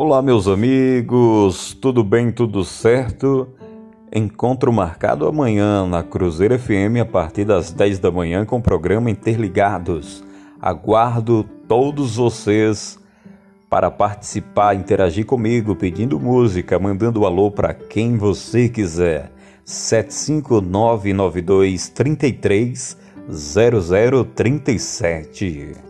Olá, meus amigos, tudo bem, tudo certo? Encontro marcado amanhã na Cruzeiro FM a partir das 10 da manhã com o programa Interligados. Aguardo todos vocês para participar, interagir comigo, pedindo música, mandando alô para quem você quiser. 75992 33 0037